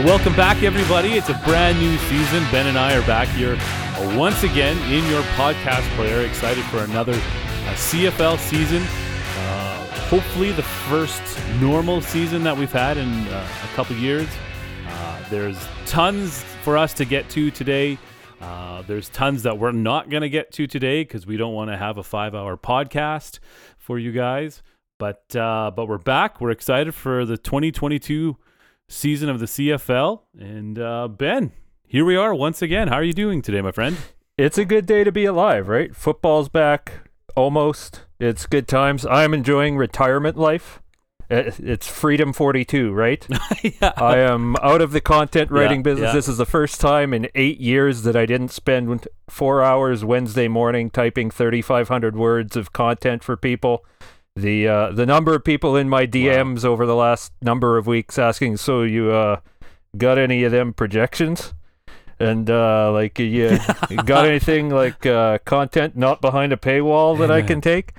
Well, welcome back, everybody. It's a brand new season. Ben and I are back here once again in your podcast player. Excited for another uh, CFL season. Uh, hopefully, the first normal season that we've had in uh, a couple years. Uh, there's tons for us to get to today. Uh, there's tons that we're not going to get to today because we don't want to have a five-hour podcast for you guys. But uh, but we're back. We're excited for the 2022 season of the CFL. And uh, Ben, here we are once again. How are you doing today, my friend? It's a good day to be alive, right? Football's back almost. It's good times. I'm enjoying retirement life. It's freedom 42, right? yeah. I am out of the content writing Yeah, business. yeah. This is the first time in eight years that I didn't spend four hours Wednesday morning typing 3,500 words of content for people. The uh, the number of people in my DMs over the last number of weeks asking, so you uh, got any of them projections? And uh, like, you got anything like uh, content not behind a paywall that I can take?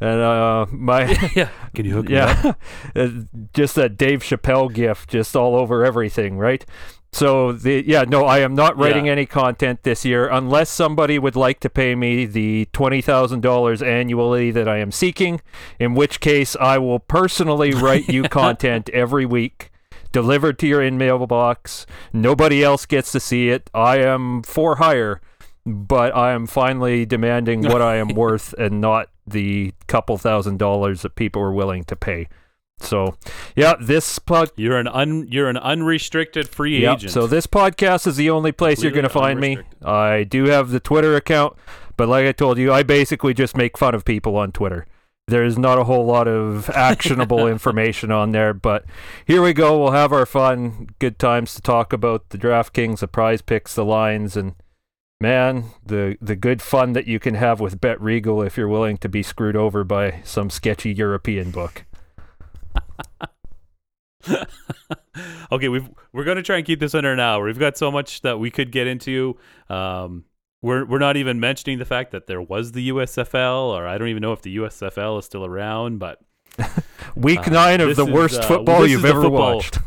And uh, my yeah. Can you hook me up? yeah, Uh, just that Dave Chappelle gift, just all over everything, right? So the yeah, no, I am not writing Yeah. any content this year unless somebody would like to pay me the twenty thousand dollars annually that I am seeking. In which case, I will personally write you content every week. Delivered to your email box. Nobody else gets to see it. I am for hire, but I am finally demanding what I am worth and not the couple thousand dollars that people are willing to pay. So, yeah, this pod. You're an un you're an unrestricted free Yeah, agent. so this podcast is the only place you're going to find me. I do have the Twitter account, but like I told you, I basically just make fun of people on Twitter. There's not a whole lot of actionable information on there, but here we go. We'll have our fun, good times to talk about the DraftKings, the prize picks, the lines, and man, the the good fun that you can have with Bet Regal if you're willing to be screwed over by some sketchy European book. okay, we've we're gonna try and keep this under an hour. We've got so much that we could get into. Um, we're we're not even mentioning the fact that there was the USFL, or I don't even know if the USFL is still around. But Week Uh, nine of the is, worst uh, football is you've ever football. watched.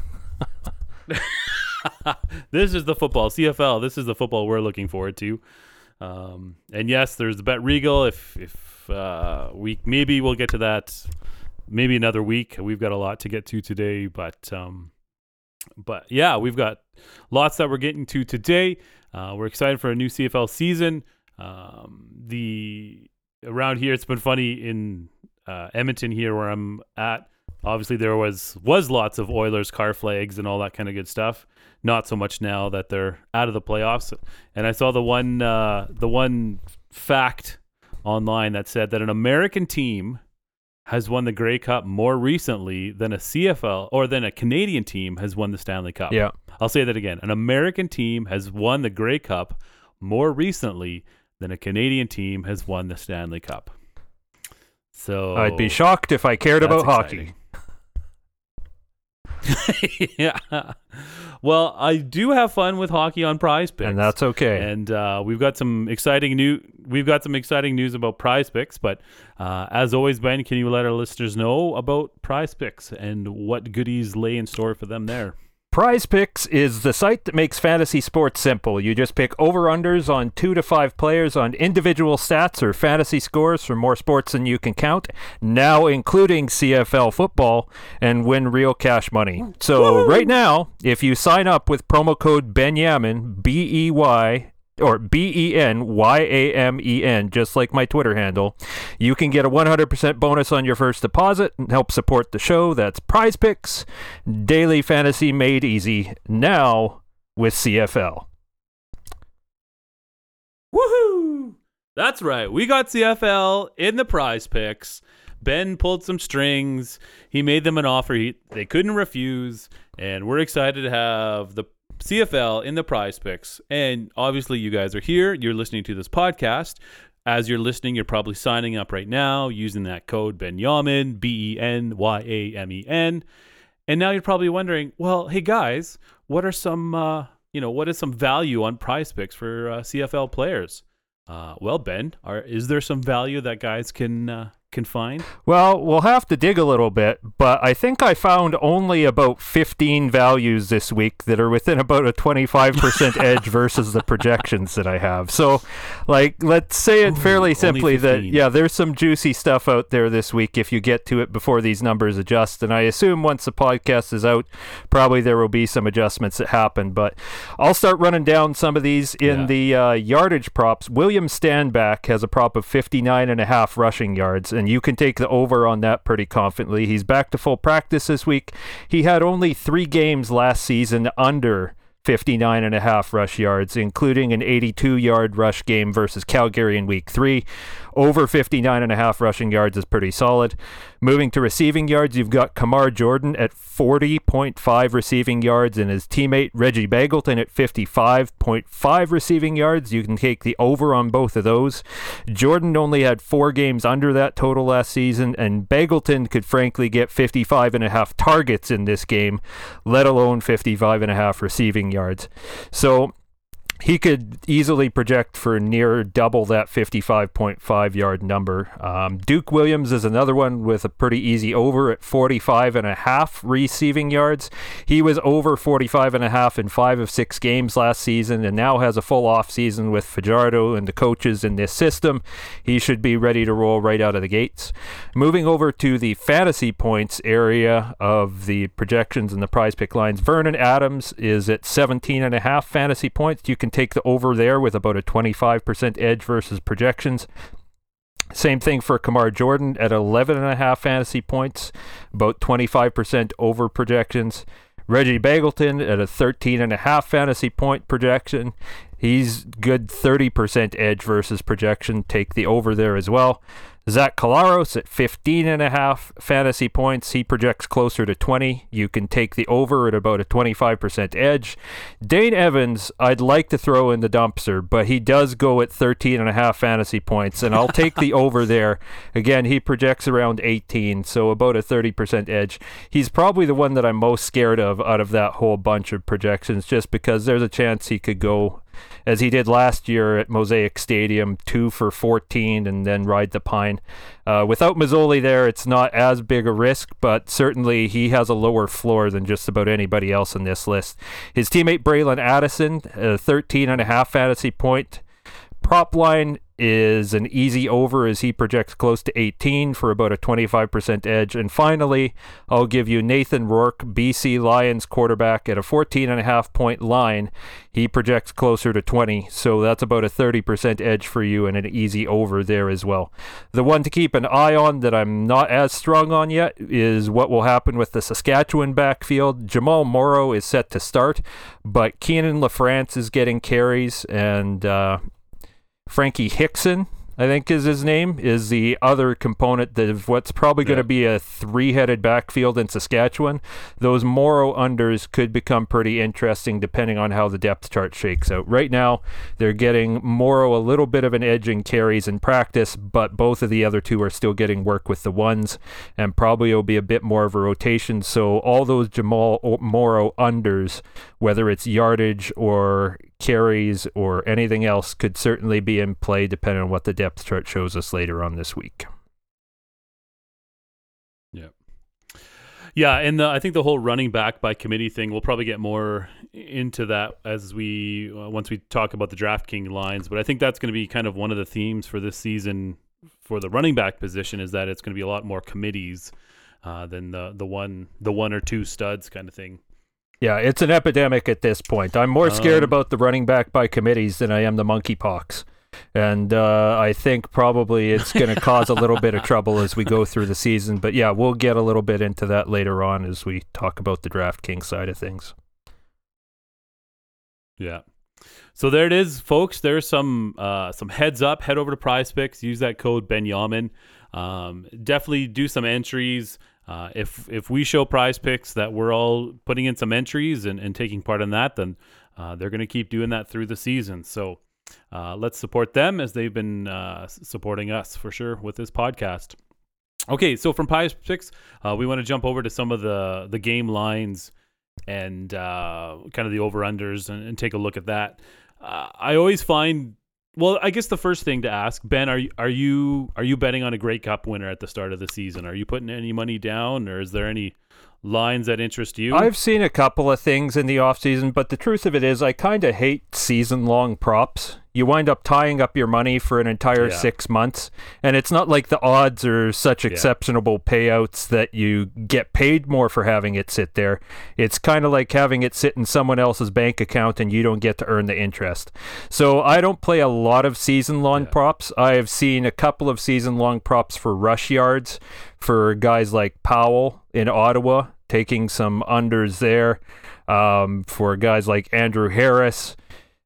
this is the football CFL. This is the football we're looking forward to. Um, and yes, there's the Bet Regal. If if uh, we maybe we'll get to that maybe another week. We've got a lot to get to today, but um, but yeah, we've got lots that we're getting to today. Uh, we're excited for a new CFL season. Um, the around here, it's been funny in uh, Edmonton here where I'm at. Obviously, there was was lots of Oilers car flags and all that kind of good stuff. Not so much now that they're out of the playoffs. And I saw the one uh, the one fact online that said that an American team has won the Grey Cup more recently than a CFL or than a Canadian team has won the Stanley Cup. Yeah. I'll say that again. An American team has won the Grey Cup more recently than a Canadian team has won the Stanley Cup. So I'd be shocked if I cared about hockey. yeah. Well, I do have fun with hockey on Prize Picks, And that's okay. and uh, we've got some exciting new we've got some exciting news about Prize Picks. But uh, as always, Ben, can you let our listeners know about Prize Picks and what goodies lay in store for them there? Prize Picks is the site that makes fantasy sports simple. You just pick over unders on two to five players on individual stats or fantasy scores for more sports than you can count, now including CFL football, and win real cash money. So, right now, if you sign up with promo code BENYAMIN, B E Y or B E N Y A M E N, just like my Twitter handle, you can get a 100% bonus on your first deposit and help support the show. That's Prize Picks, daily fantasy made easy, now with CFL. Woohoo! That's right. We got CFL in the prize picks. Ben pulled some strings. He made them an offer he, they couldn't refuse. And we're excited to have the CFL in the prize picks. And obviously, you guys are here. You're listening to this podcast. As you're listening, you're probably signing up right now using that code Benyamin, B E N Y A M E N. And now you're probably wondering, well, hey guys, what are some, uh, you know, what is some value on prize picks for uh, CFL players? Uh, well, Ben, are, is there some value that guys can uh, can find? Well, we'll have to dig a little bit, but I think I found only about 15 values this week that are within about a 25% edge versus the projections that I have. So, like, let's say it Ooh, fairly simply that, yeah, there's some juicy stuff out there this week if you get to it before these numbers adjust. And I assume once the podcast is out, probably there will be some adjustments that happen. But I'll start running down some of these in Yeah. the uh, yardage props. William Stanback has a prop of 59 and a half rushing yards, and you can take the over on that pretty confidently. He's back to full practice this week. He had only three games last season under 59 and a half rush yards, including an 82 yard rush game versus Calgary in week three. Over 59 and a half rushing yards is pretty solid. Moving to receiving yards, you've got Kamar Jorden at 40.5 receiving yards and his teammate Reggie Begelton at 55.5 receiving yards. You can take the over on both of those. Jorden only had four games under that total last season, and Begelton could frankly get 55 and a half targets in this game, let alone 55 and a half receiving yards. So he could easily project for near double that 55.5 yard number. Um, Duke Williams is another one with a pretty easy over at 45 and a half receiving yards. He was over 45 and a half in five of six games last season and now has a full off season with Fajardo and the coaches in this system. He should be ready to roll right out of the gates. Moving over to the fantasy points area of the projections and the prize pick lines, Vernon Adams is at 17 and a half fantasy points. You can take the over there with about a 25% edge versus projections. Same thing for Kamar Jorden at 11 and a half fantasy points, about 25% over projections. Reggie Begelton at a 13 and a half fantasy point projection. He's good 30% edge versus projection. Take the over there as well. Zach Collaros at 15 and a half fantasy points. He projects closer to 20. You can take the over at about a 25% edge. Dane Evans, I'd like to throw in the dumpster, but he does go at 13 and a half fantasy points, and I'll take the over there. Again, he projects around 18, so about a 30% edge. He's probably the one that I'm most scared of out of that whole bunch of projections, just because there's a chance he could go as he did last year at Mosaic Stadium, two for 14, and then ride the pine. Uh, without Masoli there, it's not as big a risk, but certainly he has a lower floor than just about anybody else in this list. His teammate Braylon Addison, a 13 and a half fantasy point prop line is an easy over as he projects close to 18 for about a 25% edge. And finally, I'll give you Nathan Rourke, BC Lions quarterback, at a 14 and a half point line. He projects closer to 20, so that's about a 30% edge for you and an easy over there as well. The one to keep an eye on that I'm not as strong on yet is what will happen with the Saskatchewan backfield. Jamal Morrow is set to start, but Kienan LaFrance is getting carries and uh, Frankie Hickson, I think is his name, is the other component of what's probably going to be a three-headed backfield in Saskatchewan. Those Morrow unders could become pretty interesting depending on how the depth chart shakes out. Right now, they're getting Morrow a little bit of an edge in carries in practice, but both of the other two are still getting work with the ones, and probably it'll be a bit more of a rotation. So all those Jamal Morrow unders, whether it's yardage or carries or anything else, could certainly be in play depending on what the depth chart shows us later on this week. Yeah, Yeah, and the, I think the whole running back by committee thing, we'll probably get more into that as we uh, once we talk about the DraftKings lines. But I think that's going to be kind of one of the themes for this season for the running back position is that it's going to be a lot more committees uh, than the the one the one or two studs kind of thing. Yeah, it's an epidemic at this point. I'm more scared Um, about the running back by committees than I am the monkeypox. And uh, I think probably it's going to cause a little bit of trouble as we go through the season. But yeah, we'll get a little bit into that later on as we talk about the DraftKings side of things. Yeah. So there it is, folks. There's some uh, some heads up. Head over to Prize Picks. Use that code Benyamin. Um, definitely do some entries. Uh, if if we show Prize Picks that we're all putting in some entries and, and taking part in that, then uh, they're going to keep doing that through the season. So uh, let's support them as they've been uh, supporting us for sure with this podcast. Okay, so from Prize Picks, uh, we want to jump over to some of the the game lines and uh, kind of the over unders and, and take a look at that. I always find well, I guess the first thing to ask, Ben, are you are you are you betting on a Grey Cup winner at the start of the season? Are you putting any money down, or is there any lines that interest you? I've seen a couple of things in the off season, but the truth of it is, I kind of hate season long props. You wind up tying up your money for an entire Yeah. six months, and it's not like the odds are such exceptional payouts that you get paid more for having it sit there. It's kind of like having it sit in someone else's bank account and you don't get to earn the interest. So I don't play a lot of season long Yeah. props. I have seen a couple of season long props for rush yards for guys like Powell in Ottawa, taking some unders there. Um, for guys like Andrew Harris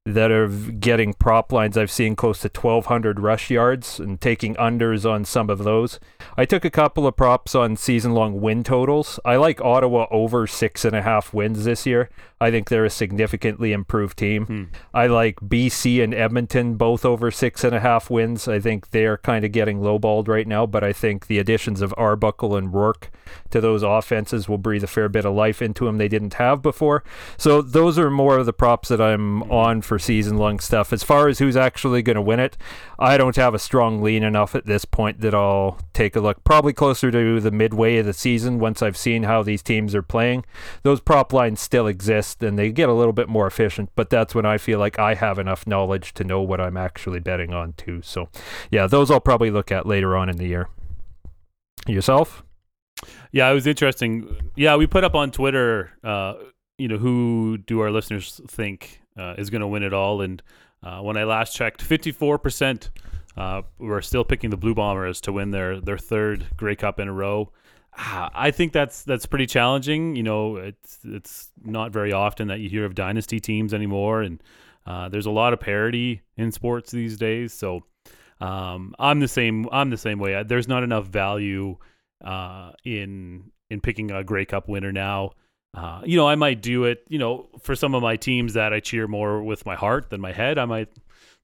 that are getting prop lines, I've seen close to 1,200 rush yards and taking unders on some of those. I took a couple of props on season long win totals. I like Ottawa over six and a half wins this year. I think they're a significantly improved team. Hmm. I like BC and Edmonton both over six and a half wins. I think they're kind of getting lowballed right now, but I think the additions of Arbuckle and Rourke to those offenses will breathe a fair bit of life into them they didn't have before. So those are more of the props that I'm on for season long stuff. As far as who's actually going to win it, I don't have a strong lean enough at this point that I'll take a look. Probably closer to the midway of the season once I've seen how these teams are playing. Those prop lines still exist and they get a little bit more efficient, but that's when I feel like I have enough knowledge to know what I'm actually betting on too. So, yeah, those I'll probably look at later on in the year. Yourself? Yeah, it was interesting. Yeah, we put up on Twitter, uh, you know, who do our listeners think uh, is going to win it all? And uh, when I last checked, 54% uh, were still picking the Blue Bombers to win their their third Grey Cup in a row. Ah, I think that's that's pretty challenging. You know, it's it's not very often that you hear of dynasty teams anymore, and uh, there's a lot of parity in sports these days. So um, I'm the same. I'm the same way. There's not enough value uh, in in picking a Grey Cup winner now. Uh, you know, I might do it. You know, for some of my teams that I cheer more with my heart than my head, I might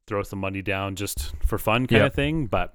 throw some money down just for fun, kind Yep. of thing. But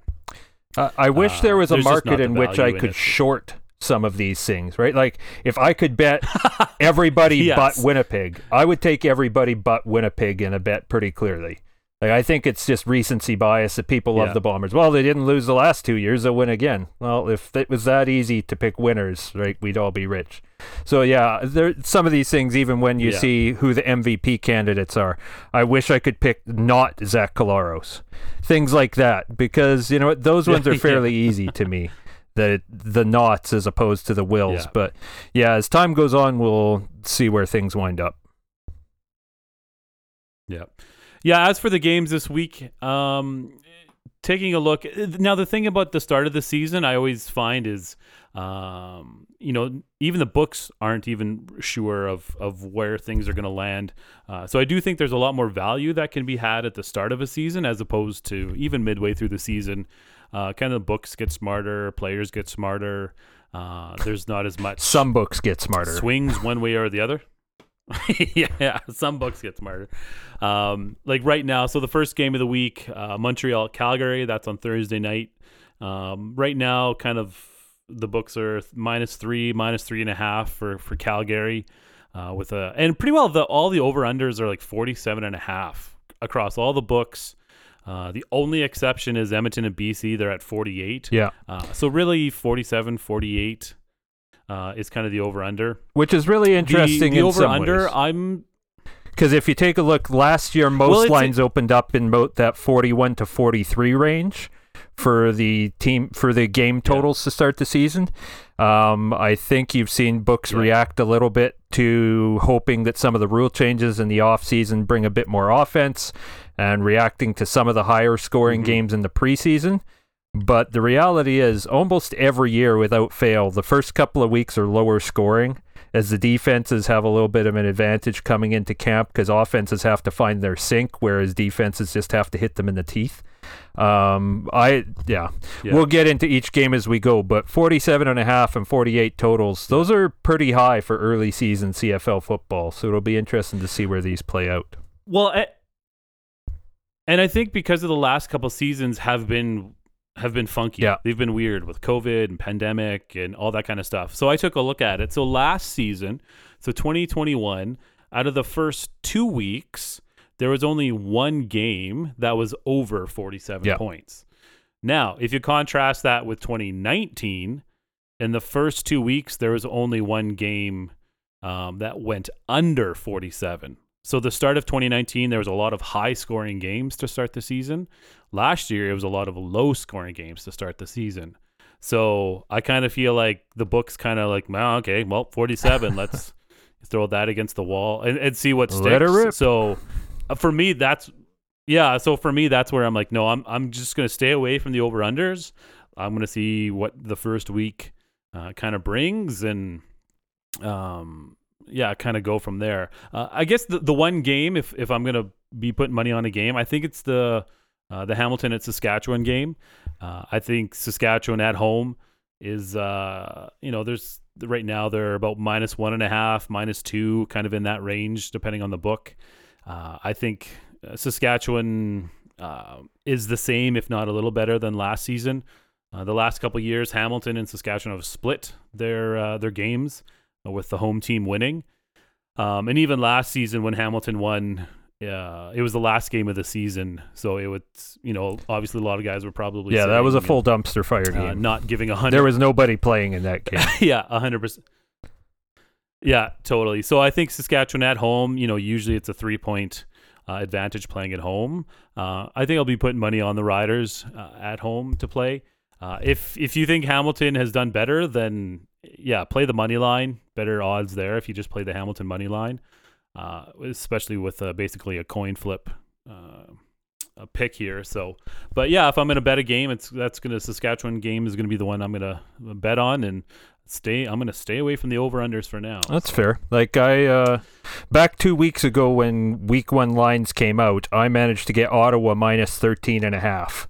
Uh, I wish Uh, there was a market in which I could short some of these things, right? Like if I could bet everybody Yes. but Winnipeg, I would take everybody but Winnipeg in a bet pretty clearly. Like I think it's just recency bias that people love Yeah. the Bombers. Well, they didn't lose the last two years; they'll win again. Well, if it was that easy to pick winners, right, we'd all be rich. So yeah, there some of these things. Even when you Yeah. see who the MVP candidates are, I wish I could pick not Zach Collaros, things like that, because you know what, those ones are fairly easy to me. The the knots as opposed to the wills, Yeah. but yeah, as time goes on, we'll see where things wind up. Yeah. Yeah, as for the games this week, um taking a look now the thing about the start of the season I always find is um you know even the books aren't even sure of of where things are going to land. Uh, so I do think there's a lot more value that can be had at the start of a season as opposed to even midway through the season. Uh, kind of books get smarter, players get smarter. Uh, there's not as much Some books get smarter. swings one way or the other. yeah, some books get smarter. Um, like right now, so the first game of the week, uh, Montreal Calgary, that's on Thursday night. Um, right now, kind of the books are minus three, minus three and a half for for Calgary, uh, with a and pretty well the all the over unders are like 47 and a half across all the books. Uh, the only exception is Edmonton and BC. They're at 48. Yeah, Uh, so really 47, 48 uh, is kind of the over under. which is really interesting The, the in over under. I'm Because if you take a look, last year most Well, it's a- lines opened up in about that 41 to 43 range for the team for the game totals to start the season. Um, I think you've seen books Yeah. react a little bit to hoping that some of the rule changes in the offseason bring a bit more offense and reacting to some of the higher scoring Mhm. games in the preseason. But the reality is, almost every year without fail, the first couple of weeks are lower scoring as the defenses have a little bit of an advantage coming into camp because offenses have to find their sync, whereas defenses just have to hit them in the teeth. Um, I yeah. Yeah. we'll get into each game as we go, but 47 and a half and 48 totals, those are pretty high for early season CFL football. So it'll be interesting to see where these play out. well, and I think because of the last couple seasons have been have been funky. Yeah. they've been weird with COVID and pandemic and all that kind of stuff. So I took a look at it. So last season, so 2021, out of the first two weeks, there was only one game that was over 47 Yeah. points. Now, if you contrast that with 2019, in the first two weeks, there was only one game um, that went under 47. So the start of 2019, there was a lot of high scoring games to start the season. Last year, it was a lot of low scoring games to start the season. So I kind of feel like the book's kind of like, well, okay, well, 47. let's throw that against the wall and, and see what sticks. Let her rip. So uh, for me, that's yeah. So for me, that's where I'm like, no, I'm I'm just gonna stay away from the over unders. I'm gonna see what the first week uh, kind of brings and um yeah, kind of go from there. Uh, I guess the the one game, if if I'm gonna be putting money on a game, I think it's the uh, the Hamilton at Saskatchewan game. Uh, I think Saskatchewan at home is uh you know there's right now they're about minus one and a half, minus two, kind of in that range depending on the book. Uh, I think uh, Saskatchewan uh, is the same, if not a little better than last season. The last couple years, Hamilton and Saskatchewan have split their their games with the home team winning. Um, and even last season, when Hamilton won, uh, it was the last game of the season, so it was you know obviously a lot of guys were probably Yeah, that was a full dumpster fire uh, game. not giving a hundred. there was nobody playing in that game. yeah, a hundred percent. Yeah, totally. So I think Saskatchewan at home, you know, usually it's a three point uh, advantage playing at home. Uh, I think I'll be putting money on the Riders uh, at home to play. Uh, if if you think Hamilton has done better, then yeah, play the money line. Better odds there if you just play the Hamilton money line, uh, especially with uh, basically a coin flip. Uh, a pick here, so but yeah, if I'm gonna bet a game, it's that's gonna Saskatchewan game is gonna be the one I'm gonna bet on, and stay. I'm gonna stay away from the over unders for now. That's fair. Like I uh back 2 weeks ago when week 1 lines came out, I managed to get Ottawa minus 13 and a half.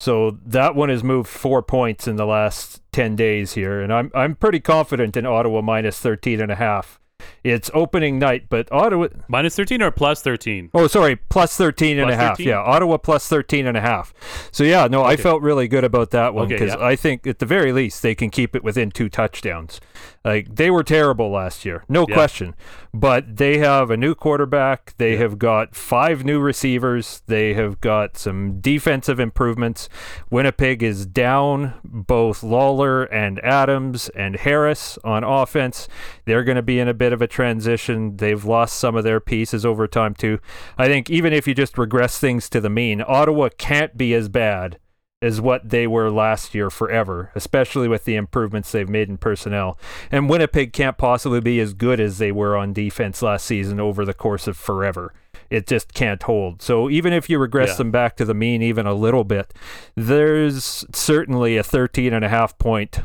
So that one has moved 4 points in the last 10 days here and I'm I'm pretty confident in Ottawa minus 13 and a half. It's opening night, but Ottawa Minus 13 or plus 13? Oh, sorry, plus 13 and a Plus half. 13? Yeah, Ottawa plus 13 and a half. So yeah, no, I felt really good about that one Okay, because yeah. I think at the very least they can keep it within two touchdowns. Like they were terrible last year, no Yeah. question. But they have a new quarterback. They Yeah. have got five new receivers. They have got some defensive improvements. Winnipeg is down both Lawler and Adams and Harris on offense. They're going to be in a bit of a transition. They've lost some of their pieces over time too. I think even if you just regress things to the mean, Ottawa can't be as bad as what they were last year forever, especially with the improvements they've made in personnel. And Winnipeg can't possibly be as good as they were on defense last season over the course of forever. It just can't hold. So even if you regress Yeah. them back to the mean even a little bit, there's certainly a 13 and a half point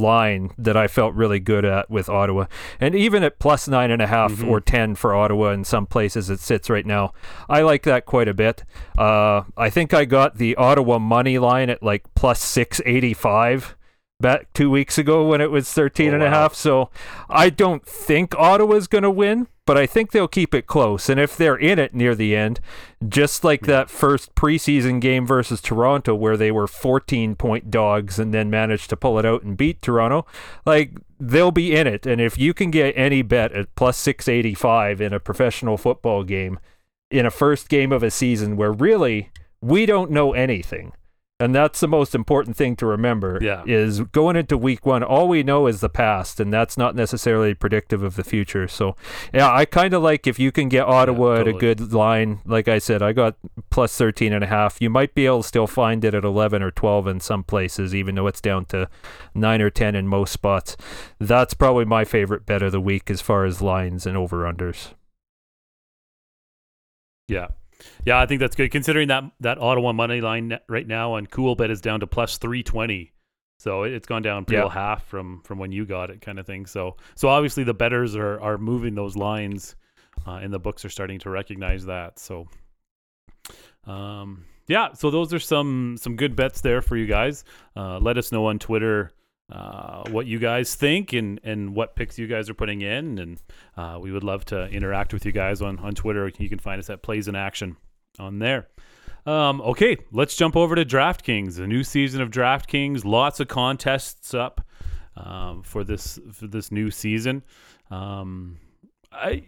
line that I felt really good at with Ottawa. And even at plus nine and a half Mhm. or 10 for Ottawa in some places it sits right now, I like that quite a bit. Uh, I think I got the Ottawa money line at like plus 685 back two weeks ago when it was 13 Oh, and a half. So I don't think Ottawa's going to win, but I think they'll keep it close. And if they're in it near the end, just like that first preseason game versus Toronto, where they were 14 point dogs and then managed to pull it out and beat Toronto, like they'll be in it. And if you can get any bet at plus 685 in a professional football game in a first game of a season where really we don't know anything. And that's the most important thing to remember Yeah. is going into week one, all we know is the past, and that's not necessarily predictive of the future. So, yeah, I kind of like if you can get Ottawa at a good line. Like I said, I got plus 13 and a half. You might be able to still find it at 11 or 12 in some places, even though it's down to 9 or 10 in most spots. That's probably my favorite bet of the week as far as lines and over-unders. Yeah. Yeah, I think that's good considering that that Ottawa money line right now on Cool Bet is down to plus 320. So it- it's gone down pretty Yeah. well half from from when you got it kind of thing. So so obviously the bettors are are moving those lines uh, and the books are starting to recognize that. So um yeah, so those are some some good bets there for you guys. Uh, let us know on Twitter uh, what you guys think and, and what picks you guys are putting in. And uh, we would love to interact with you guys on, on Twitter. You can find us at Plays in Action on there. Um, okay, let's jump over to DraftKings. A new season of DraftKings. Lots of contests up um, for this for this new season. Um, I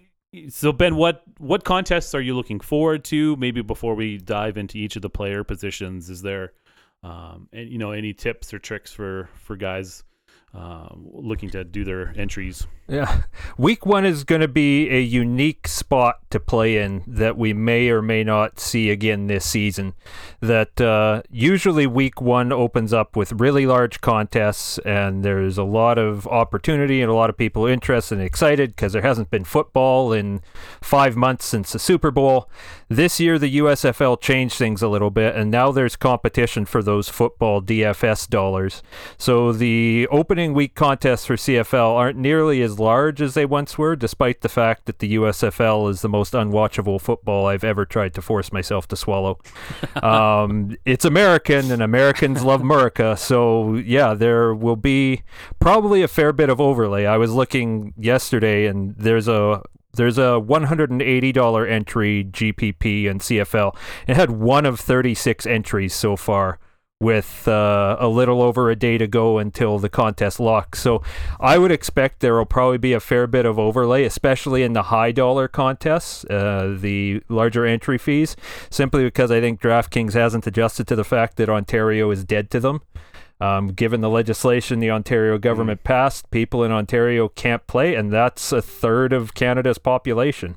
so Ben, what what contests are you looking forward to? Maybe before we dive into each of the player positions, is there, um, and you know, any tips or tricks for for guys um, looking to do their entries? Yeah. Week one is going to be a unique spot to play in that we may or may not see again this season. That uh, usually week one opens up with really large contests, and there's a lot of opportunity and a lot of people interested and excited because there hasn't been football in five months since the Super Bowl. This year, the USFL changed things a little bit, and now there's competition for those football DFS dollars. So the opening week contests for CFL aren't nearly as large as they once were, despite the fact that the USFL is the most unwatchable football I've ever tried to force myself to swallow. um, it's American, and Americans love America. So, yeah, there will be probably a fair bit of overlay. I was looking yesterday, and there's a there's a $180 entry GPP and CFL. It had one of 36 entries so far with uh, a little over a day to go until the contest locks. So I would expect there will probably be a fair bit of overlay, especially in the high dollar contests, uh, the larger entry fees, simply because I think DraftKings hasn't adjusted to the fact that Ontario is dead to them. Um, given the legislation the Ontario government mm. passed, people in Ontario can't play, and that's a third of Canada's population.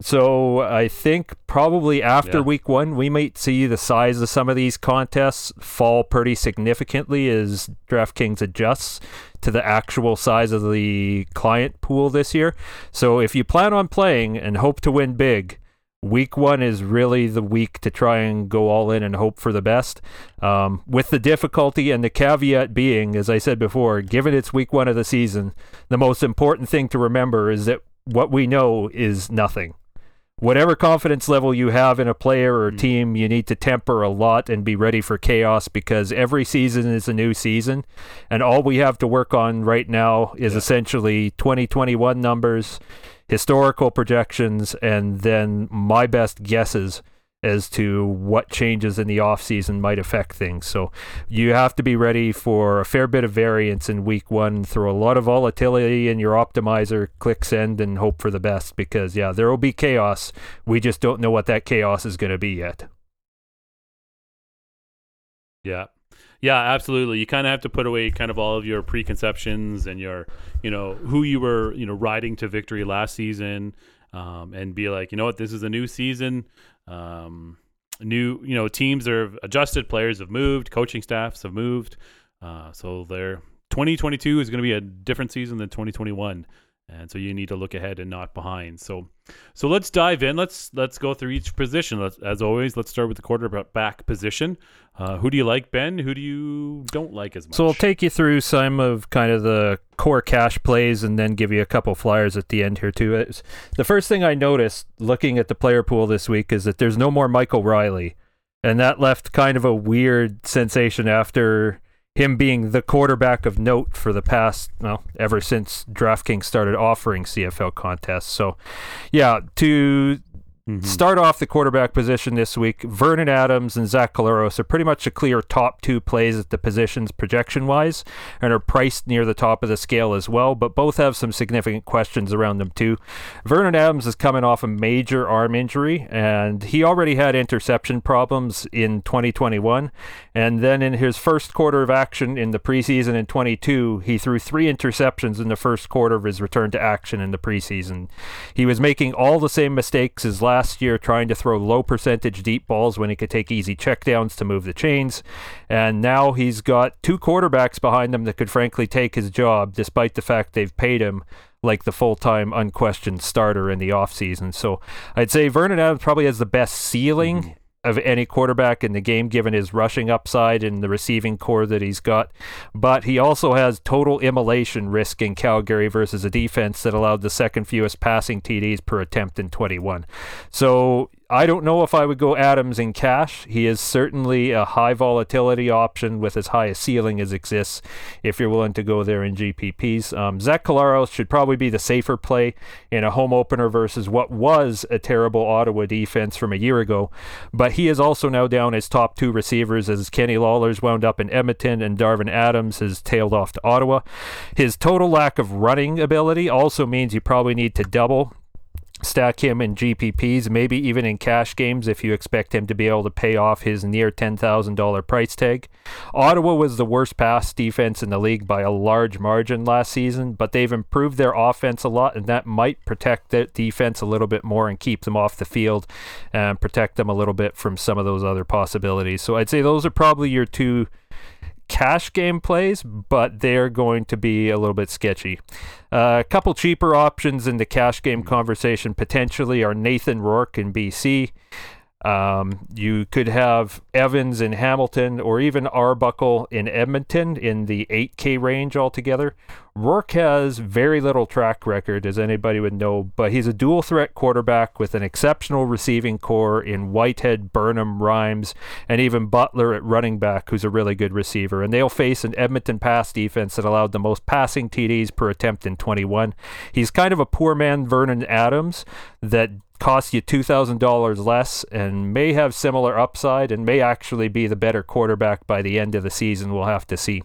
So I think probably after yeah. week one, we might see the size of some of these contests fall pretty significantly as DraftKings adjusts to the actual size of the client pool this year. So if you plan on playing and hope to win big, week one is really the week to try and go all in and hope for the best. Um, with the difficulty and the caveat being, as I said before, given it's week one of the season, the most important thing to remember is that what we know is nothing whatever confidence level you have in a player or mm. team, you need to temper a lot and be ready for chaos because every season is a new season. And all we have to work on right now is yeah. essentially 2021 numbers, historical projections, and then my best guesses as to what changes in the offseason might affect things. So you have to be ready for a fair bit of variance in week one, throw a lot of volatility in your optimizer, click send, and hope for the best because, yeah, there will be chaos. We just don't know what that chaos is going to be yet. Yeah. Yeah, absolutely. You kind of have to put away kind of all of your preconceptions and your, you know, who you were, you know, riding to victory last season um, and be like, you know what, this is a new season. Um, new, you know, teams are adjusted, players have moved, coaching staffs have moved. Uh, so they're 2022 is going to be a different season than 2021 and so you need to look ahead and not behind. So, so let's dive in. Let's let's go through each position. Let's, as always, let's start with the quarterback position. Uh, who do you like, Ben? Who do you don't like as much? So I'll take you through some of kind of the core cash plays, and then give you a couple flyers at the end here too. It's, the first thing I noticed looking at the player pool this week is that there's no more Michael Reilly, and that left kind of a weird sensation after him being the quarterback of note for the past, well, ever since DraftKings started offering CFL contests. So, yeah, to Mm-hmm. Start off the quarterback position this week. Vernon Adams and Zach Collaros are pretty much a clear top two plays at the positions projection wise and are priced near the top of the scale as well, but both have some significant questions around them too. Vernon Adams is coming off a major arm injury and he already had interception problems in 2021. And then in his first quarter of action in the preseason in 22, he threw three interceptions in the first quarter of his return to action in the preseason. He was making all the same mistakes as last last year trying to throw low percentage deep balls when he could take easy checkdowns to move the chains. And now he's got two quarterbacks behind him that could frankly take his job, despite the fact they've paid him like the full time unquestioned starter in the offseason. So I'd say Vernon Adams probably has the best ceiling. Mm-hmm. Of any quarterback in the game, given his rushing upside and the receiving corps that he's got. But he also has total immolation risk in Calgary versus a defense that allowed the second fewest passing TDs per attempt in 21. So I don't know if I would go Adams in cash. He is certainly a high volatility option with as high a ceiling as exists if you're willing to go there in GPPs. Um, Zach Collaros should probably be the safer play in a home opener versus what was a terrible Ottawa defense from a year ago. But he is also now down his top two receivers as Kenny Lawler's wound up in Edmonton and Darvin Adams has tailed off to Ottawa. His total lack of running ability also means you probably need to double stack him in GPPs, maybe even in cash games if you expect him to be able to pay off his near $10,000 price tag. Ottawa was the worst pass defense in the league by a large margin last season, but they've improved their offense a lot, and that might protect their defense a little bit more and keep them off the field and protect them a little bit from some of those other possibilities. So I'd say those are probably your two cash game plays, but they're going to be a little bit sketchy. Uh, a couple cheaper options in the cash game conversation potentially are Nathan Rourke in BC. Um, you could have Evans in Hamilton or even Arbuckle in Edmonton in the 8K range altogether. Rourke has very little track record, as anybody would know, but he's a dual threat quarterback with an exceptional receiving corps in Whitehead, Burnham, Rhymes, and even Butler at running back, who's a really good receiver. And they'll face an Edmonton pass defense that allowed the most passing TDs per attempt in 21. He's kind of a poor man Vernon Adams that costs you $2,000 less and may have similar upside and may actually be the better quarterback by the end of the season. We'll have to see.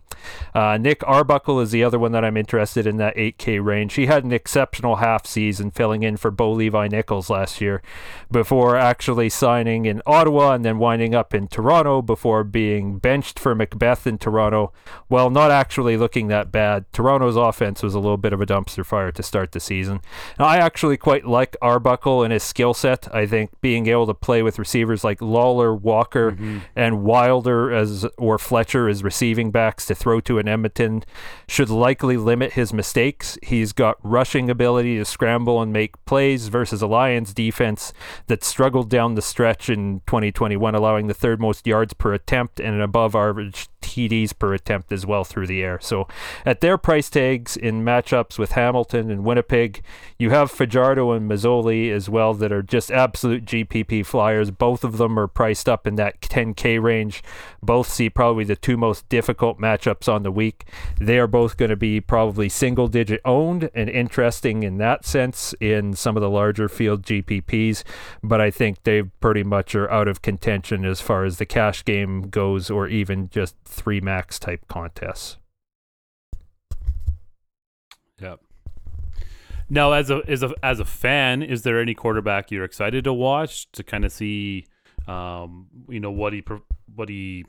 Uh, Nick Arbuckle is the other one that I'm interested in that 8K range. He had an exceptional half season filling in for Bo Levi Mitchell last year before actually signing in Ottawa and then winding up in Toronto before being benched for Macbeth in Toronto. Well, not actually looking that bad. Toronto's offense was a little bit of a dumpster fire to start the season. Now, I actually quite like Arbuckle and his skill set. I think being able to play with receivers like Lawler, Walker, mm-hmm. and Wilder as or Fletcher as receiving backs to throw to an Edmonton should likely limit his mistakes. He's got rushing ability to scramble and make plays versus a Lions defense that struggled down the stretch in 2021, allowing the third most yards per attempt and an above average TDs per attempt as well through the air. So at their price tags in matchups with Hamilton and Winnipeg, you have Fajardo and Masoli as well that are just absolute GPP flyers. Both of them are priced up in that 10K range. Both see probably the two most difficult matchups on the week. They are both going to be probably single digit owned and interesting in that sense in some of the larger field GPPs, but I think they pretty much are out of contention as far as the cash game goes or even just three max type contests. Yep. Now, as a as a as a fan, is there any quarterback you're excited to watch to kind of see, um, you know, what he what he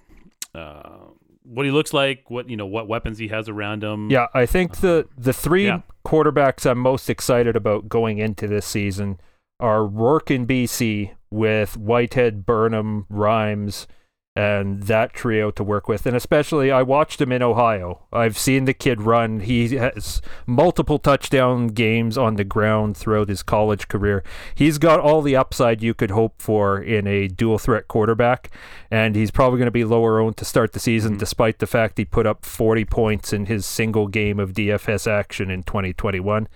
uh, what he looks like, what you know, what weapons he has around him? Yeah, I think the the three yeah. quarterbacks I'm most excited about going into this season are Rourke in BC with Whitehead, Burnham, Rhymes, and that trio to work with. And especially, I watched him in Ohio. I've seen the kid run. He has multiple touchdown games on the ground throughout his college career. He's got all the upside you could hope for in a dual threat quarterback, and he's probably going to be lower owned to start the season, mm-hmm. despite the fact he put up 40 points in his single game of DFS action in 2021.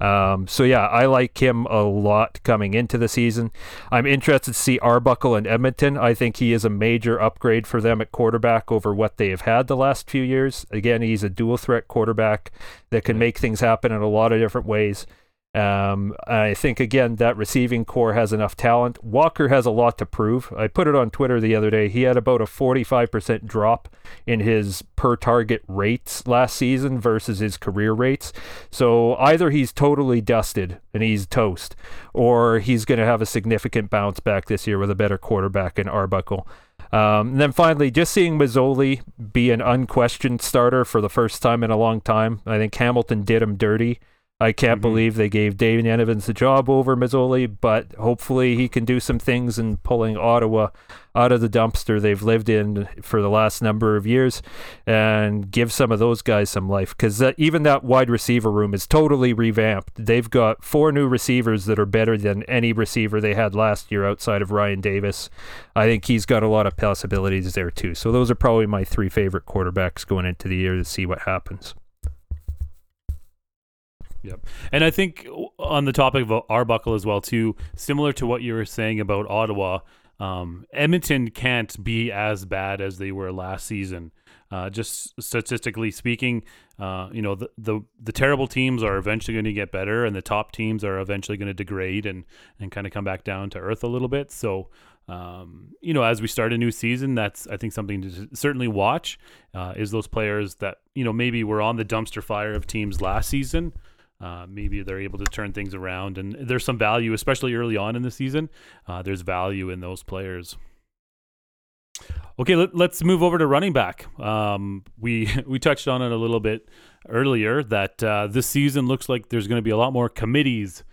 Um, so yeah, I like him a lot coming into the season. I'm interested to see Arbuckle in Edmonton. I think he is a major upgrade for them at quarterback over what they have had the last few years. Again, he's a dual threat quarterback that can make things happen in a lot of different ways. Um, I think again that receiving corps has enough talent. Walker has a lot to prove. I put it on Twitter the other day. He had about a 45% drop in his per target rates last season versus his career rates. So either he's totally dusted and he's toast, or he's going to have a significant bounce back this year with a better quarterback in Arbuckle. Um, and then finally, just seeing Masoli be an unquestioned starter for the first time in a long time. I think Hamilton did him dirty. I can't mm-hmm. believe they gave David Evans the job over Masoli, but hopefully he can do some things in pulling Ottawa out of the dumpster they've lived in for the last number of years and give some of those guys some life because even that wide receiver room is totally revamped. They've got four new receivers that are better than any receiver they had last year outside of Ryan Davis. I think he's got a lot of possibilities there too. So those are probably my three favorite quarterbacks going into the year to see what happens. Yep. And I think on the topic of Arbuckle as well, too, similar to what you were saying about Ottawa, um, Edmonton can't be as bad as they were last season. Uh, just statistically speaking, uh, you know the, the the terrible teams are eventually going to get better, and the top teams are eventually going to degrade and and kind of come back down to earth a little bit. So, um, you know, as we start a new season, that's I think something to certainly watch. Uh, is those players that you know maybe were on the dumpster fire of teams last season uh, maybe they're able to turn things around. And there's some value, especially early on in the season. Uh, there's value in those players. Okay, let, us move over to running back. Um, we we touched on it a little bit earlier that uh, this season looks like there's going to be a lot more committees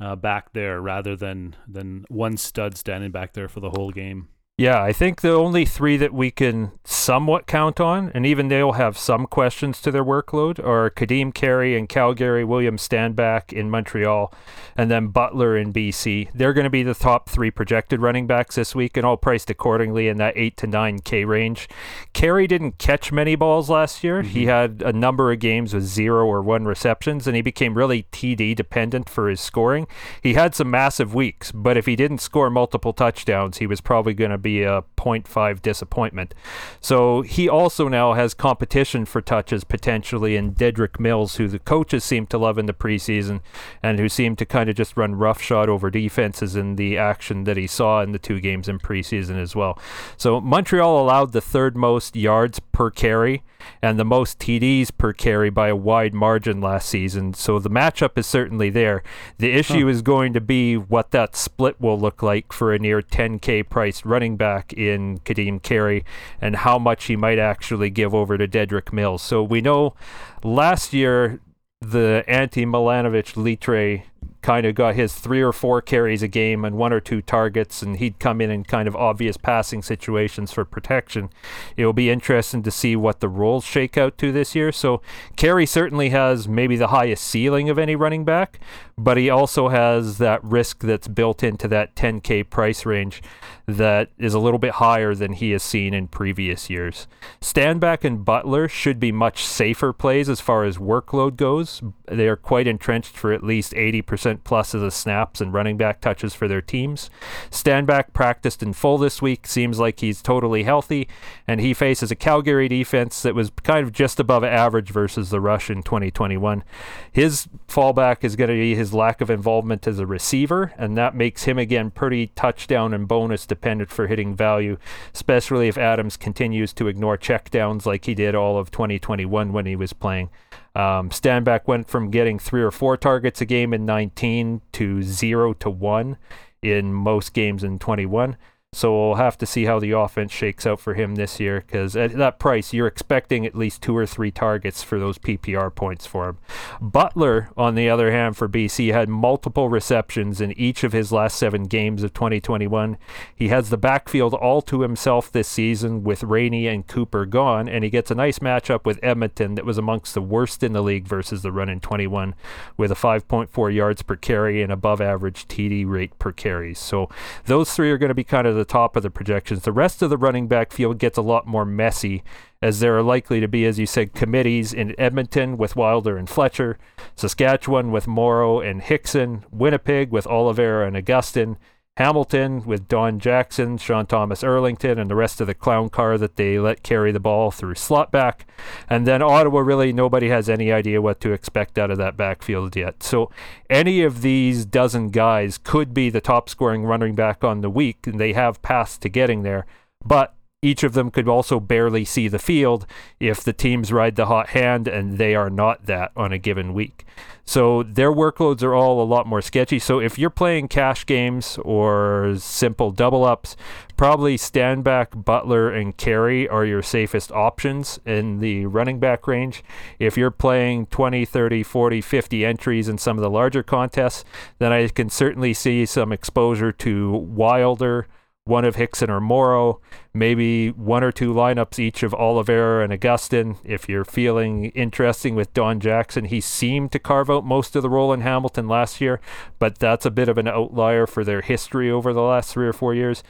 uh, back there rather than than one stud standing back there for the whole game. Yeah, I think the only three that we can somewhat count on, and even they'll have some questions to their workload, are Kadeem Carey and Calgary, William Stanback in Montreal, and then Butler in BC. They're going to be the top three projected running backs this week, and all priced accordingly in that 8 to 9K range. Carey didn't catch many balls last year. Mm-hmm. He had a number of games with zero or one receptions, and he became really TD dependent for his scoring. He had some massive weeks, but if he didn't score multiple touchdowns, he was probably going to be be a 0.5 disappointment. So he also now has competition for touches potentially in Dedrick Mills, who the coaches seem to love in the preseason and who seemed to kind of just run roughshod over defenses in the action that he saw in the two games in preseason as well. So Montreal allowed the third most yards per carry and the most TDs per carry by a wide margin last season. So the matchup is certainly there. The issue huh. is going to be what that split will look like for a near 10K priced running back in Kadeem Carey and how much he might actually give over to Dedrick Mills. So we know last year the Ante Milanovic-Litre kind of got his three or four carries a game and one or two targets, and he'd come in in kind of obvious passing situations for protection. It'll be interesting to see what the roles shake out to this year. So, Carey certainly has maybe the highest ceiling of any running back, but he also has that risk that's built into that 10K price range that is a little bit higher than he has seen in previous years. Stanback and Butler should be much safer plays as far as workload goes. They are quite entrenched for at least 80% plus of the snaps and running back touches for their teams. Stanback practiced in full this week, seems like he's totally healthy, and he faces a Calgary defense that was kind of just above average versus the Rush in 2021. His fallback is going to be his lack of involvement as a receiver, and that makes him again pretty touchdown and bonus dependent for hitting value, especially if Adams continues to ignore checkdowns like he did all of 2021 when he was playing. Um, Stanback went from getting three or four targets a game in 19 to zero to one in most games in 21. So we'll have to see how the offense shakes out for him this year because at that price, you're expecting at least two or three targets for those PPR points for him. Butler, on the other hand, for BC, had multiple receptions in each of his last seven games of 2021. He has the backfield all to himself this season with Rainey and Cooper gone, and he gets a nice matchup with Edmonton that was amongst the worst in the league versus the run in 21 with a 5.4 yards per carry and above average TD rate per carry. So those three are going to be kind of the top of the projections. The rest of the running back field gets a lot more messy, as there are likely to be, as you said, committees in Edmonton with Wilder and Fletcher, Saskatchewan with Morrow and Hickson, Winnipeg with Oliveira and Augustin, Hamilton with Don Jackson, Sean Thomas Erlington, and the rest of the clown car that they let carry the ball through slot back. And then Ottawa, really, nobody has any idea what to expect out of that backfield yet. So any of these dozen guys could be the top scoring running back on the week, and they have passed to getting there. But each of them could also barely see the field if the teams ride the hot hand, and they are not that on a given week. So their workloads are all a lot more sketchy. So if you're playing cash games or simple double ups, probably Stanback, Butler, and Carey are your safest options in the running back range. If you're playing 20, 30, 40, 50 entries in some of the larger contests, then I can certainly see some exposure to Wilder one of Hickson or Morrow, maybe one or two lineups each of Oliveira and Augustin. If you're feeling interesting with Don Jackson, he seemed to carve out most of the role in Hamilton last year, but that's a bit of an outlier for their history over the last three or four years.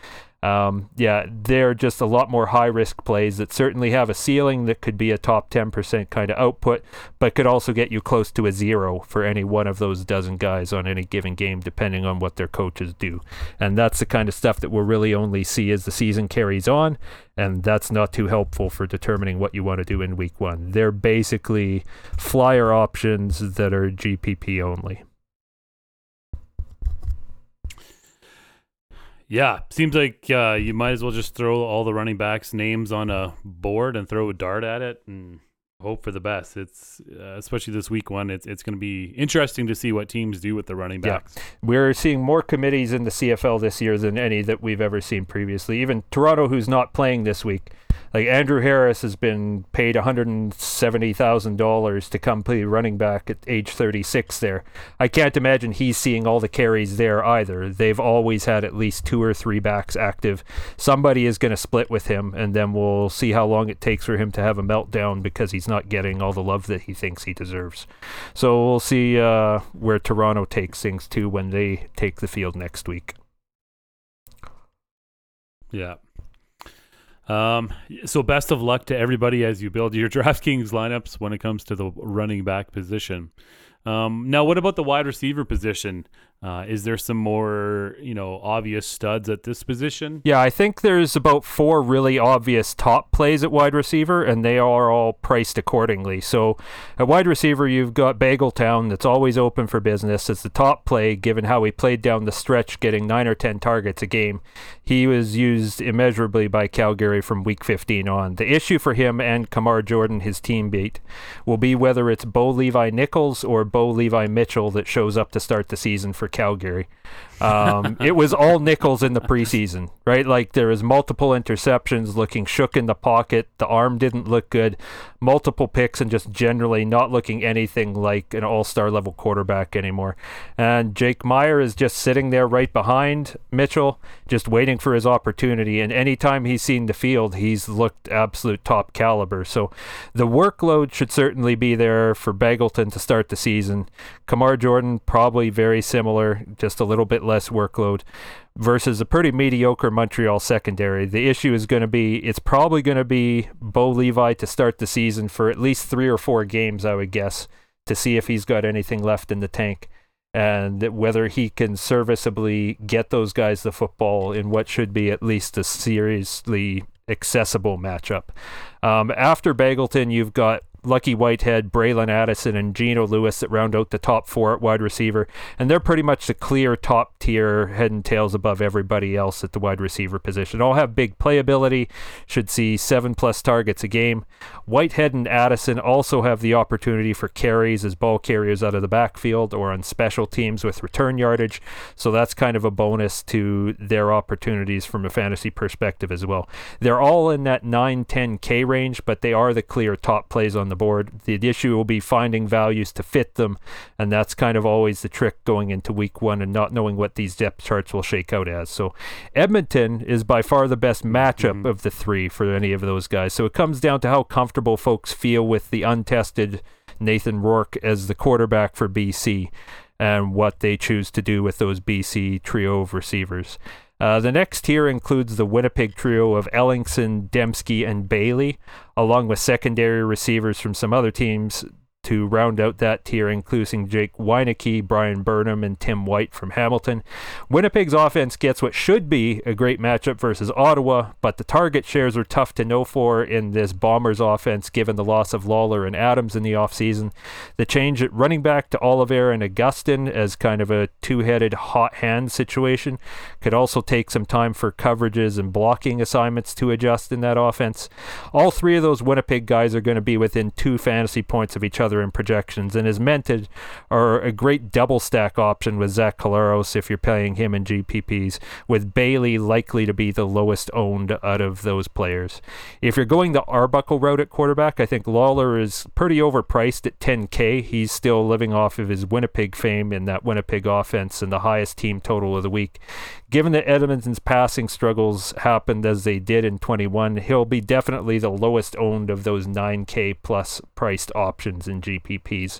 Um, yeah, they're just a lot more high risk plays that certainly have a ceiling that could be a top 10% kind of output, but could also get you close to a zero for any one of those dozen guys on any given game, depending on what their coaches do. And that's the kind of stuff that we'll really only see as the season carries on. And that's not too helpful for determining what you want to do in week one. They're basically flyer options that are GPP only. Yeah, seems like uh, you might as well just throw all the running backs' names on a board and throw a dart at it and hope for the best. It's uh, especially this week one. It's it's going to be interesting to see what teams do with the running backs. Yeah. We're seeing more committees in the CFL this year than any that we've ever seen previously. Even Toronto, who's not playing this week, like Andrew Harris has been paid $170,000 to come play running back at age 36 there. I can't imagine he's seeing all the carries there either. They've always had at least two or three backs active. Somebody is going to split with him, and then we'll see how long it takes for him to have a meltdown because he's not getting all the love that he thinks he deserves. So we'll see uh, where Toronto takes things to when they take the field next week. Yeah. Um, so best of luck to everybody as you build your DraftKings lineups when it comes to the running back position. Um, now, what about the wide receiver position? Uh, is there some more, you know, obvious studs at this position? Yeah, I think there's about four really obvious top plays at wide receiver, and they are all priced accordingly. So at wide receiver, you've got Begelton that's always open for business. It's the top play, given how he played down the stretch, getting nine or ten targets a game. He was used immeasurably by Calgary from week 15 on. The issue for him and Kamar Jorden, his teammate, will be whether it's Bo Levi Nichols or Bo Levi Mitchell that shows up to start the season for Calgary. Um, it was all nickels in the preseason, right? Like there was multiple interceptions, looking shook in the pocket. The arm didn't look good. Multiple picks, and just generally not looking anything like an all-star level quarterback anymore. And Jake Maier is just sitting there right behind Mitchell, just waiting for his opportunity. And anytime he's seen the field, he's looked absolute top caliber. So the workload should certainly be there for Begelton to start the season. Kamar Jorden probably very similar, just a little bit less workload versus a pretty mediocre Montreal secondary. The issue is going to be it's probably going to be Bo Levi to start the season for at least three or four games, I would guess, to see if he's got anything left in the tank and whether he can serviceably get those guys the football in what should be at least a seriously accessible matchup. Um, after Begelton, you've got Lucky Whitehead, Braylon Addison, and Geno Lewis that round out the top four at wide receiver. And they're pretty much the clear top tier, head and tails above everybody else at the wide receiver position. All have big playability, should see seven plus targets a game. Whitehead and Addison also have the opportunity for carries as ball carriers out of the backfield or on special teams with return yardage. So that's kind of a bonus to their opportunities from a fantasy perspective as well. They're all in that 9 10K range, but they are the clear top plays on the board. The issue will be finding values to fit them, and that's kind of always the trick going into week one and not knowing what these depth charts will shake out as. So Edmonton is by far the best matchup mm-hmm. of the three for any of those guys. So it comes down to how comfortable folks feel with the untested Nathan Rourke as the quarterback for BC and what they choose to do with those BC trio of receivers. Uh, the next tier includes the Winnipeg trio of Ellingson, Demski, and Bailey, along with secondary receivers from some other teams to round out that tier, including Jake Wieneke, Bryan Burnham, and Tim White from Hamilton. Winnipeg's offense gets what should be a great matchup versus Ottawa, but the target shares are tough to know for in this Bombers offense given the loss of Lawler and Adams in the offseason. The change at running back to Oliver and Augustin as kind of a two headed hot hand situation could also take some time for coverages and blocking assignments to adjust in that offense. All three of those Winnipeg guys are going to be within two fantasy points of each other other in projections, and is meant to are a great double stack option with Zach Collaros if you're paying him in GPPs, with Bailey likely to be the lowest owned out of those players. If you're going the Arbuckle route at quarterback, I think Lawler is pretty overpriced at 10K. He's still living off of his Winnipeg fame in that Winnipeg offense and the highest team total of the week. Given that Edmonton's passing struggles happened as they did in 21, he'll be definitely the lowest owned of those 9K plus priced options in GPPs.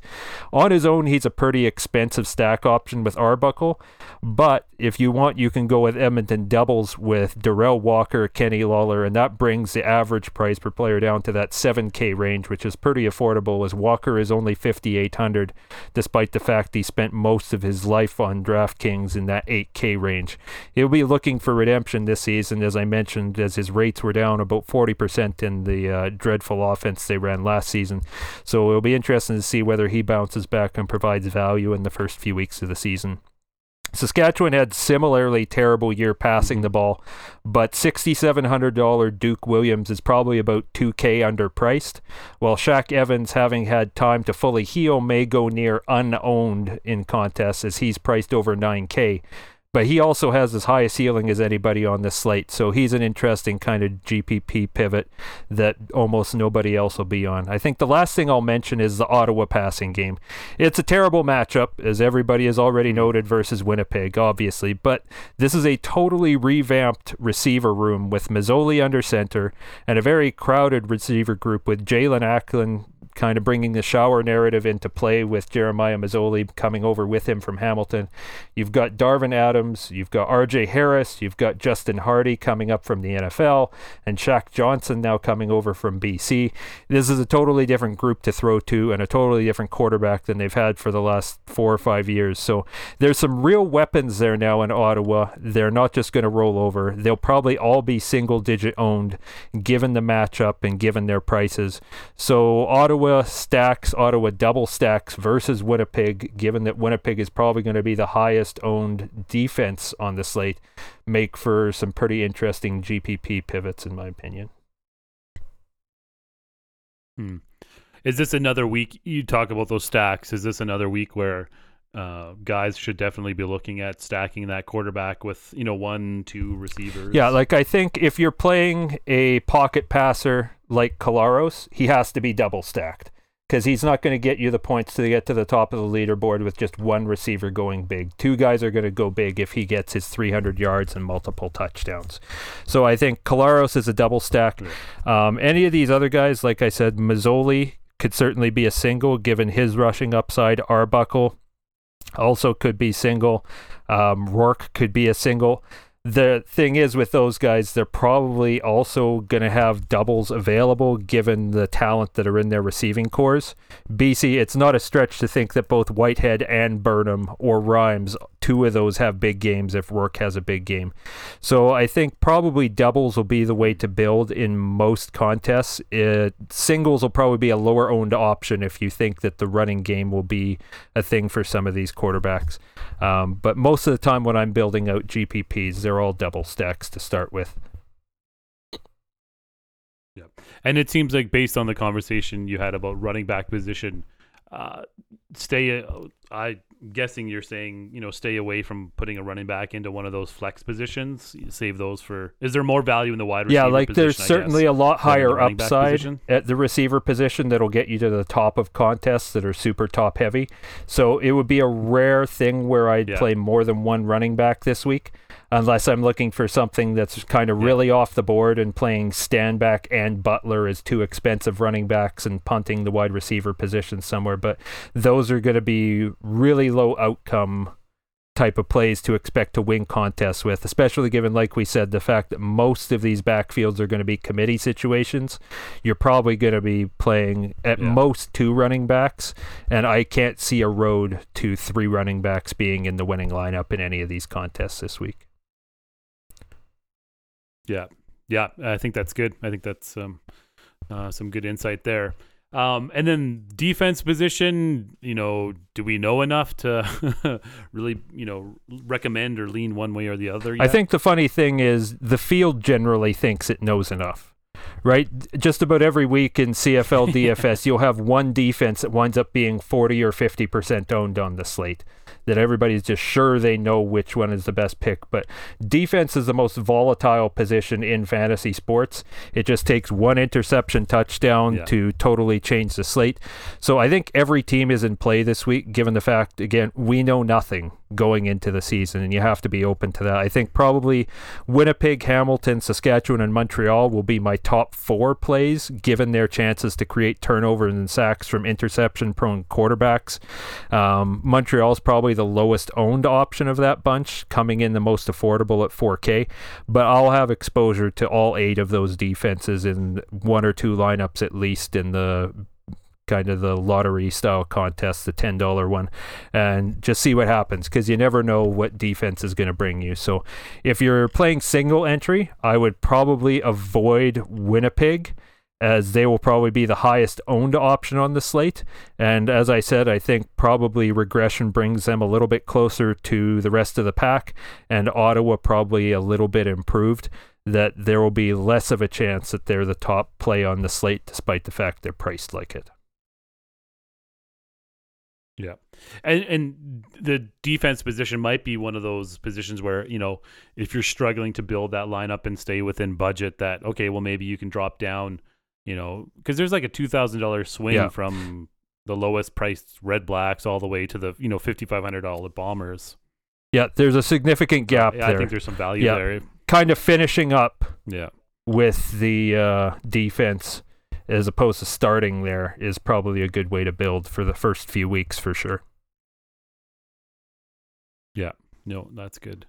On his own, he's a pretty expensive stack option with Arbuckle, but if you want, you can go with Edmonton doubles with Derel Walker, Kenny Lawler, and that brings the average price per player down to that 7K range, which is pretty affordable as Walker is only 5,800, despite the fact he spent most of his life on DraftKings in that 8K range. He'll be looking for redemption this season, as I mentioned, as his rates were down about 40% in the uh, dreadful offense they ran last season. So it'll be interesting to see whether he bounces back and provides value in the first few weeks of the season. Saskatchewan had similarly terrible year passing the ball, but $6,700 Duke Williams is probably about 2K underpriced, while Shaq Evans, having had time to fully heal, may go near unowned in contests as he's priced over 9K but he also has as high a ceiling as anybody on this slate. So he's an interesting kind of GPP pivot that almost nobody else will be on. I think the last thing I'll mention is the Ottawa passing game. It's a terrible matchup, as everybody has already noted, versus Winnipeg, obviously. But this is a totally revamped receiver room with Masoli under center and a very crowded receiver group with Jaelon Acklin kind of bringing the shower narrative into play with Jeremiah Masoli coming over with him from Hamilton. You've got Darvin Adams, you've got RJ Harris, you've got Justin Hardy coming up from the NFL, and Shaq Johnson now coming over from BC. This is a totally different group to throw to and a totally different quarterback than they've had for the last four or five years. So there's some real weapons there now in Ottawa. They're not just going to roll over. They'll probably all be single digit owned given the matchup and given their prices. So Ottawa Ottawa stacks, Ottawa double stacks versus Winnipeg, given that Winnipeg is probably going to be the highest owned defense on the slate, make for some pretty interesting GPP pivots, in my opinion. Hmm. Is this another week? You talk about those stacks. Is this another week where uh, guys should definitely be looking at stacking that quarterback with you know one, two receivers? Yeah, like I think if you're playing a pocket passer like Collaros, he has to be double stacked because he's not going to get you the points to get to the top of the leaderboard with just one receiver going big. Two guys are going to go big if he gets his 300 yards and multiple touchdowns. So I think Collaros is a double stack. Um, any of these other guys, like I said, Masoli could certainly be a single given his rushing upside. Arbuckle also could be single. Um, Rourke could be a single the thing is with those guys, they're probably also going to have doubles available given the talent that are in their receiving corps. BC, it's not a stretch to think that both Whitehead and Burnham or Rhymes, two of those have big games if Rourke has a big game. So I think probably doubles will be the way to build in most contests. It, singles will probably be a lower owned option if you think that the running game will be a thing for some of these quarterbacks. Um, but most of the time when I'm building out GPPs, they're all double stacks to start with. Yeah, and it seems like based on the conversation you had about running back position, uh, stay. Uh, I guessing you're saying you know stay away from putting a running back into one of those flex positions. Save those for. Is there more value in the wide receiver? Yeah, like position, there's certainly guess, a lot higher upside at the receiver position that'll get you to the top of contests that are super top heavy. So it would be a rare thing where I'd Yeah. play more than one running back this week. Unless I'm looking for something that's kind of really off the board and playing Stanback and Butler as two expensive running backs and punting the wide receiver position somewhere. But those are going to be really low outcome type of plays to expect to win contests with, especially given, like we said, the fact that most of these backfields are going to be committee situations. You're probably going to be playing at Yeah. most two running backs, and I can't see a road to three running backs being in the winning lineup in any of these contests this week. Yeah, yeah, I think that's good. I think that's um, uh, some good insight there. Um, and then defense position, you know, do we know enough to really, you know, recommend or lean one way or the other? I think the funny thing is the field generally thinks it knows enough. Right? Just about every week in CFL DFS, you'll have one defense that winds up being 40 or 50% owned on the slate. That everybody's just sure they know which one is the best pick. But defense is the most volatile position in fantasy sports. It just takes one interception touchdown Yeah. to totally change the slate. So I think every team is in play this week, given the fact, again, we know nothing going into the season, and you have to be open to that. I think probably Winnipeg, Hamilton, Saskatchewan, and Montreal will be my top four plays, given their chances to create turnovers and sacks from interception prone quarterbacks. Um, is probably the lowest owned option of that bunch, coming in the most affordable at 4K, but I'll have exposure to all eight of those defenses in one or two lineups at least in the kind of the lottery style contest, the ten dollar one, and just see what happens because you never know what defense is going to bring you. So if you're playing single entry, I would probably avoid Winnipeg as they will probably be the highest owned option on the slate. And as I said, I think probably regression brings them a little bit closer to the rest of the pack, and Ottawa probably a little bit improved. That there will be less of a chance that they're the top play on the slate, despite the fact they're priced like it. Yeah. And and the defense position might be one of those positions where, you know, if you're struggling to build that lineup and stay within budget that okay, well maybe you can drop down, you know, cuz there's like a $2000 swing Yeah. from the lowest priced Red Blacks all the way to the, you know, $5500 Bombers. Yeah, there's a significant gap yeah, there. I think there's some value Yeah. there. kind of finishing up Yeah. with the uh, defense as opposed to starting there is probably a good way to build for the first few weeks for sure. Yeah. No, that's good.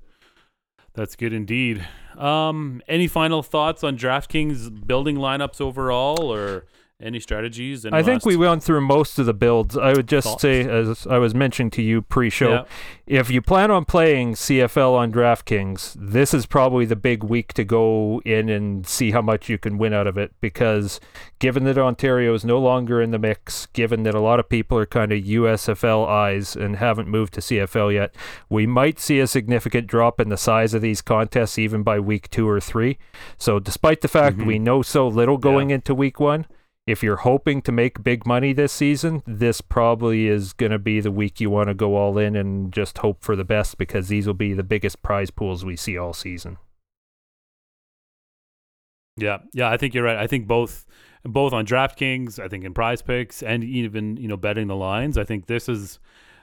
That's good indeed. Um, any final thoughts on DraftKings building lineups overall, or any strategies? Any I think we went through most of the builds. I would just Thoughts? say, as I was mentioning to you pre-show, Yeah. if you plan on playing CFL on DraftKings, this is probably the big week to go in and see how much you can win out of it. Because given that Ontario is no longer in the mix, given that a lot of people are kind of USFL eyes and haven't moved to CFL yet, we might see a significant drop in the size of these contests even by week two or three. So, despite the fact Mhm. we know so little going into week one, if you're hoping to make big money this season, this probably is going to be the week you want to go all in and just hope for the best because these will be the biggest prize pools we see all season. Yeah, yeah, I think you're right. I think both both on DraftKings, I think in PrizePicks, and even you know betting the lines. I think this is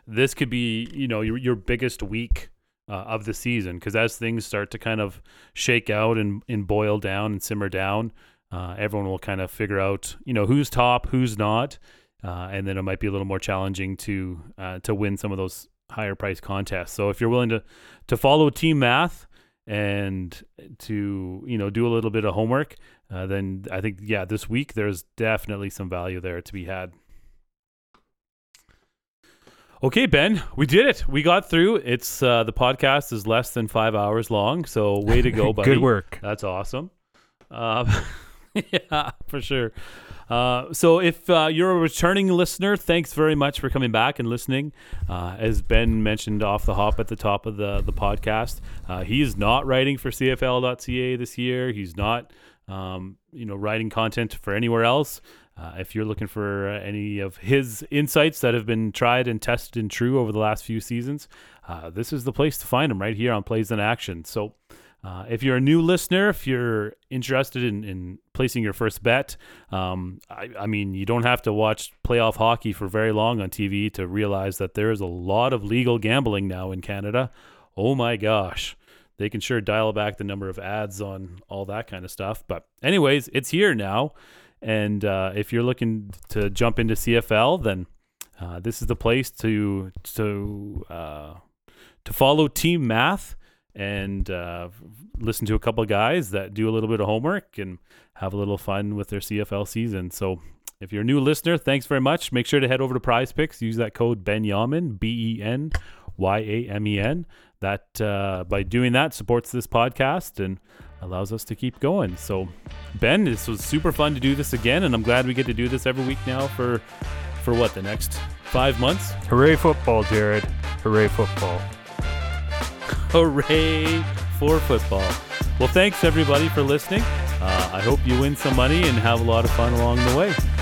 this could be you know your your biggest week uh, of the season because as things start to kind of shake out and and boil down and simmer down, uh, everyone will kind of figure out you know who's top, who's not, uh, and then it might be a little more challenging to uh, to win some of those higher price contests. So if you're willing to to follow team math and to you know do a little bit of homework, uh, then I think yeah, this week there's definitely some value there to be had. Okay, Ben, we did it. We got through. It's uh, the podcast is less than five hours long, so way to go, buddy. Good work. That's awesome. Um, yeah, for sure. Uh, so, if uh, you're a returning listener, thanks very much for coming back and listening. Uh, as Ben mentioned off the hop at the top of the the podcast, uh, he is not writing for CFL.ca this year. He's not, um, you know, writing content for anywhere else. Uh, if you're looking for uh, any of his insights that have been tried and tested and true over the last few seasons, this is the place to find him right here on Plays in Action. So, uh, if you're a new listener, if you're interested in, in placing your first bet, um, I, I mean, you don't have to watch playoff hockey for very long on TV to realize that there is a lot of legal gambling now in Canada. Oh my gosh. They can sure dial back the number of ads on all that kind of stuff. But, anyways, it's here now. And uh, if you're looking to jump into CFL, then uh, this is the place to to uh, to follow team math and uh, listen to a couple of guys that do a little bit of homework and have a little fun with their CFL season. So if you're a new listener, thanks very much. Make sure to head over to PrizePicks. Use that code Ben Yamen, B E N Y A M E N. That uh, by doing that supports this podcast and allows us to keep going. So, Ben, this was super fun to do this again, and I'm glad we get to do this every week now for for what the next five months. Hooray football, Jared. Hooray football. Hooray for football. Well, thanks everybody for listening. Uh, I hope you win some money and have a lot of fun along the way.